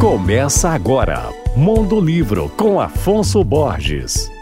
Começa agora, Mundo Livro com Afonso Borges.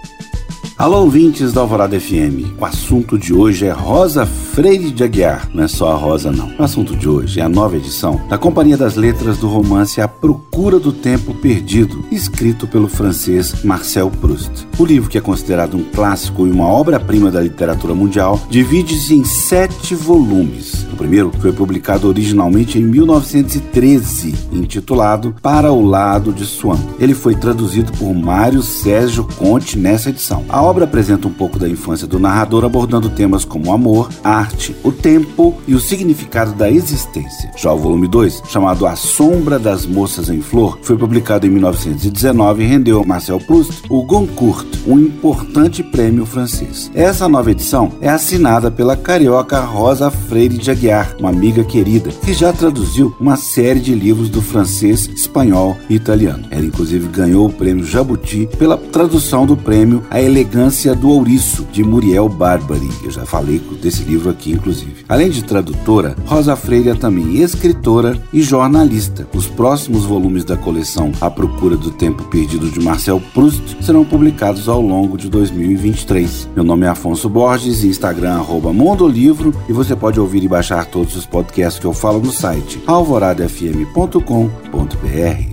Alô, ouvintes da Alvorada FM. O assunto de hoje é Rosa Freire de Aguiar. Não é só a Rosa, não. O assunto de hoje é a nova edição da Companhia das Letras do romance A Procura do Tempo Perdido, escrito pelo francês Marcel Proust. O livro, que é considerado um clássico e uma obra-prima da literatura mundial, divide-se em sete volumes. O primeiro foi publicado originalmente em 1913, intitulado Para o Lado de Swan. Ele foi traduzido por Mário Sérgio Conte nessa edição. A obra apresenta um pouco da infância do narrador, abordando temas como amor, arte, o tempo e o significado da existência. Já o volume 2, chamado A Sombra das Moças em Flor, foi publicado em 1919 e rendeu a Marcel Proust o Goncourt, um importante prêmio francês. Essa nova edição é assinada pela carioca Rosa Freire de Aguiar, uma amiga querida, que já traduziu uma série de livros do francês, espanhol e italiano. Ela inclusive ganhou o prêmio Jabuti pela tradução do prêmio A Elegância Elegância do Ouriço, de Muriel Barbary. Eu já falei desse livro aqui, inclusive. Além de tradutora, Rosa Freire é também escritora e jornalista. Os próximos volumes da coleção A Procura do Tempo Perdido de Marcel Proust serão publicados ao longo de 2023. Meu nome é Afonso Borges, Instagram arroba Mondolivro e você pode ouvir e baixar todos os podcasts que eu falo no site alvoradafm.com.br.